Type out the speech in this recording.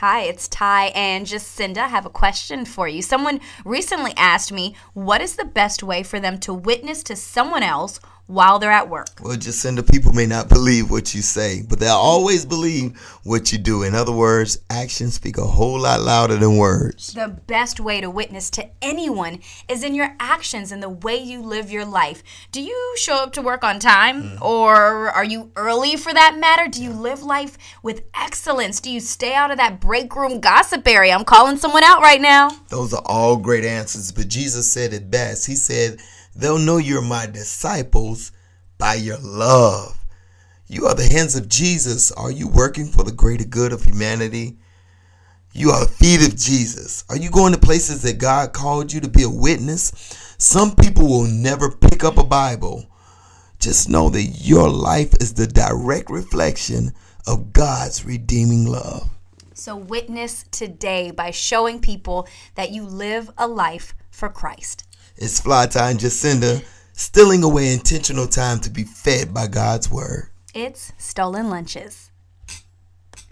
Hi, it's Ty and Jacinda. I have a question for you. Someone recently asked me, what is the best way for them to witness to someone else while they're at work? Well, Jacinda, people may not believe what you say, but they'll always believe what you do. In other words, actions speak a whole lot louder than words. The best way to witness to anyone is in your actions and the way you live your life. Do you show up to work on time? Mm. Or are you early for that matter? Do you live life with excellence? Do you stay out of that break room gossip area? I'm calling someone out right now. Those are all great answers, but Jesus said it best. He said, They'll know you're my disciples by your love. You are the hands of Jesus. Are you working for the greater good of humanity? You are the feet of Jesus. Are you going to places that God called you to be a witness? Some people will never pick up a Bible. Just know that your life is the direct reflection of God's redeeming love. So, witness today by showing people that you live a life for Christ. It's Fly Time Jacinda, stealing away intentional time to be fed by God's Word. It's Stolen Lunches.